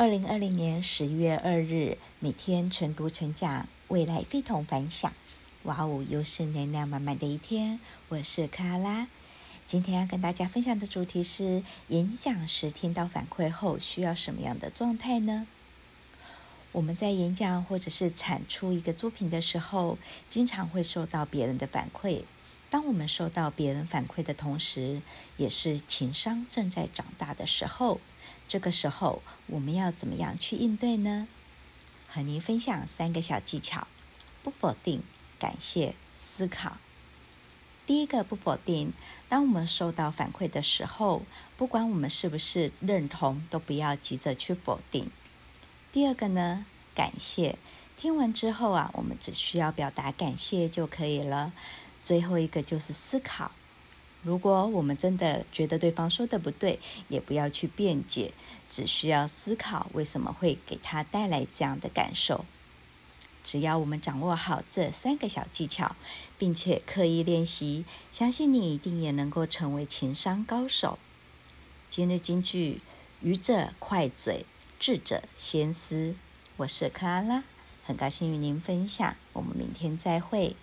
二零二零年十一月二日，每天晨读成长，未来非同凡响。哇哦，又是能量满满的一天。我是克拉拉，今天要跟大家分享的主题是：演讲时听到反馈后，需要什么样的状态呢？我们在演讲或者是产出一个作品的时候，经常会受到别人的反馈。当我们受到别人反馈的同时，也是情商正在长大的时候。这个时候，我们要怎么样去应对呢？和您分享三个小技巧：不否定、感谢、思考。第一个，不否定。当我们受到反馈的时候，不管我们是不是认同，都不要急着去否定。第二个呢，感谢。听完之后啊，我们只需要表达感谢就可以了。最后一个就是思考。如果我们真的觉得对方说的不对，也不要去辩解，只需要思考为什么会给他带来这样的感受。只要我们掌握好这三个小技巧，并且刻意练习，相信你一定也能够成为情商高手。今日金句：愚者快嘴，智者先思。我是克拉拉，很高兴与您分享，我们明天再会。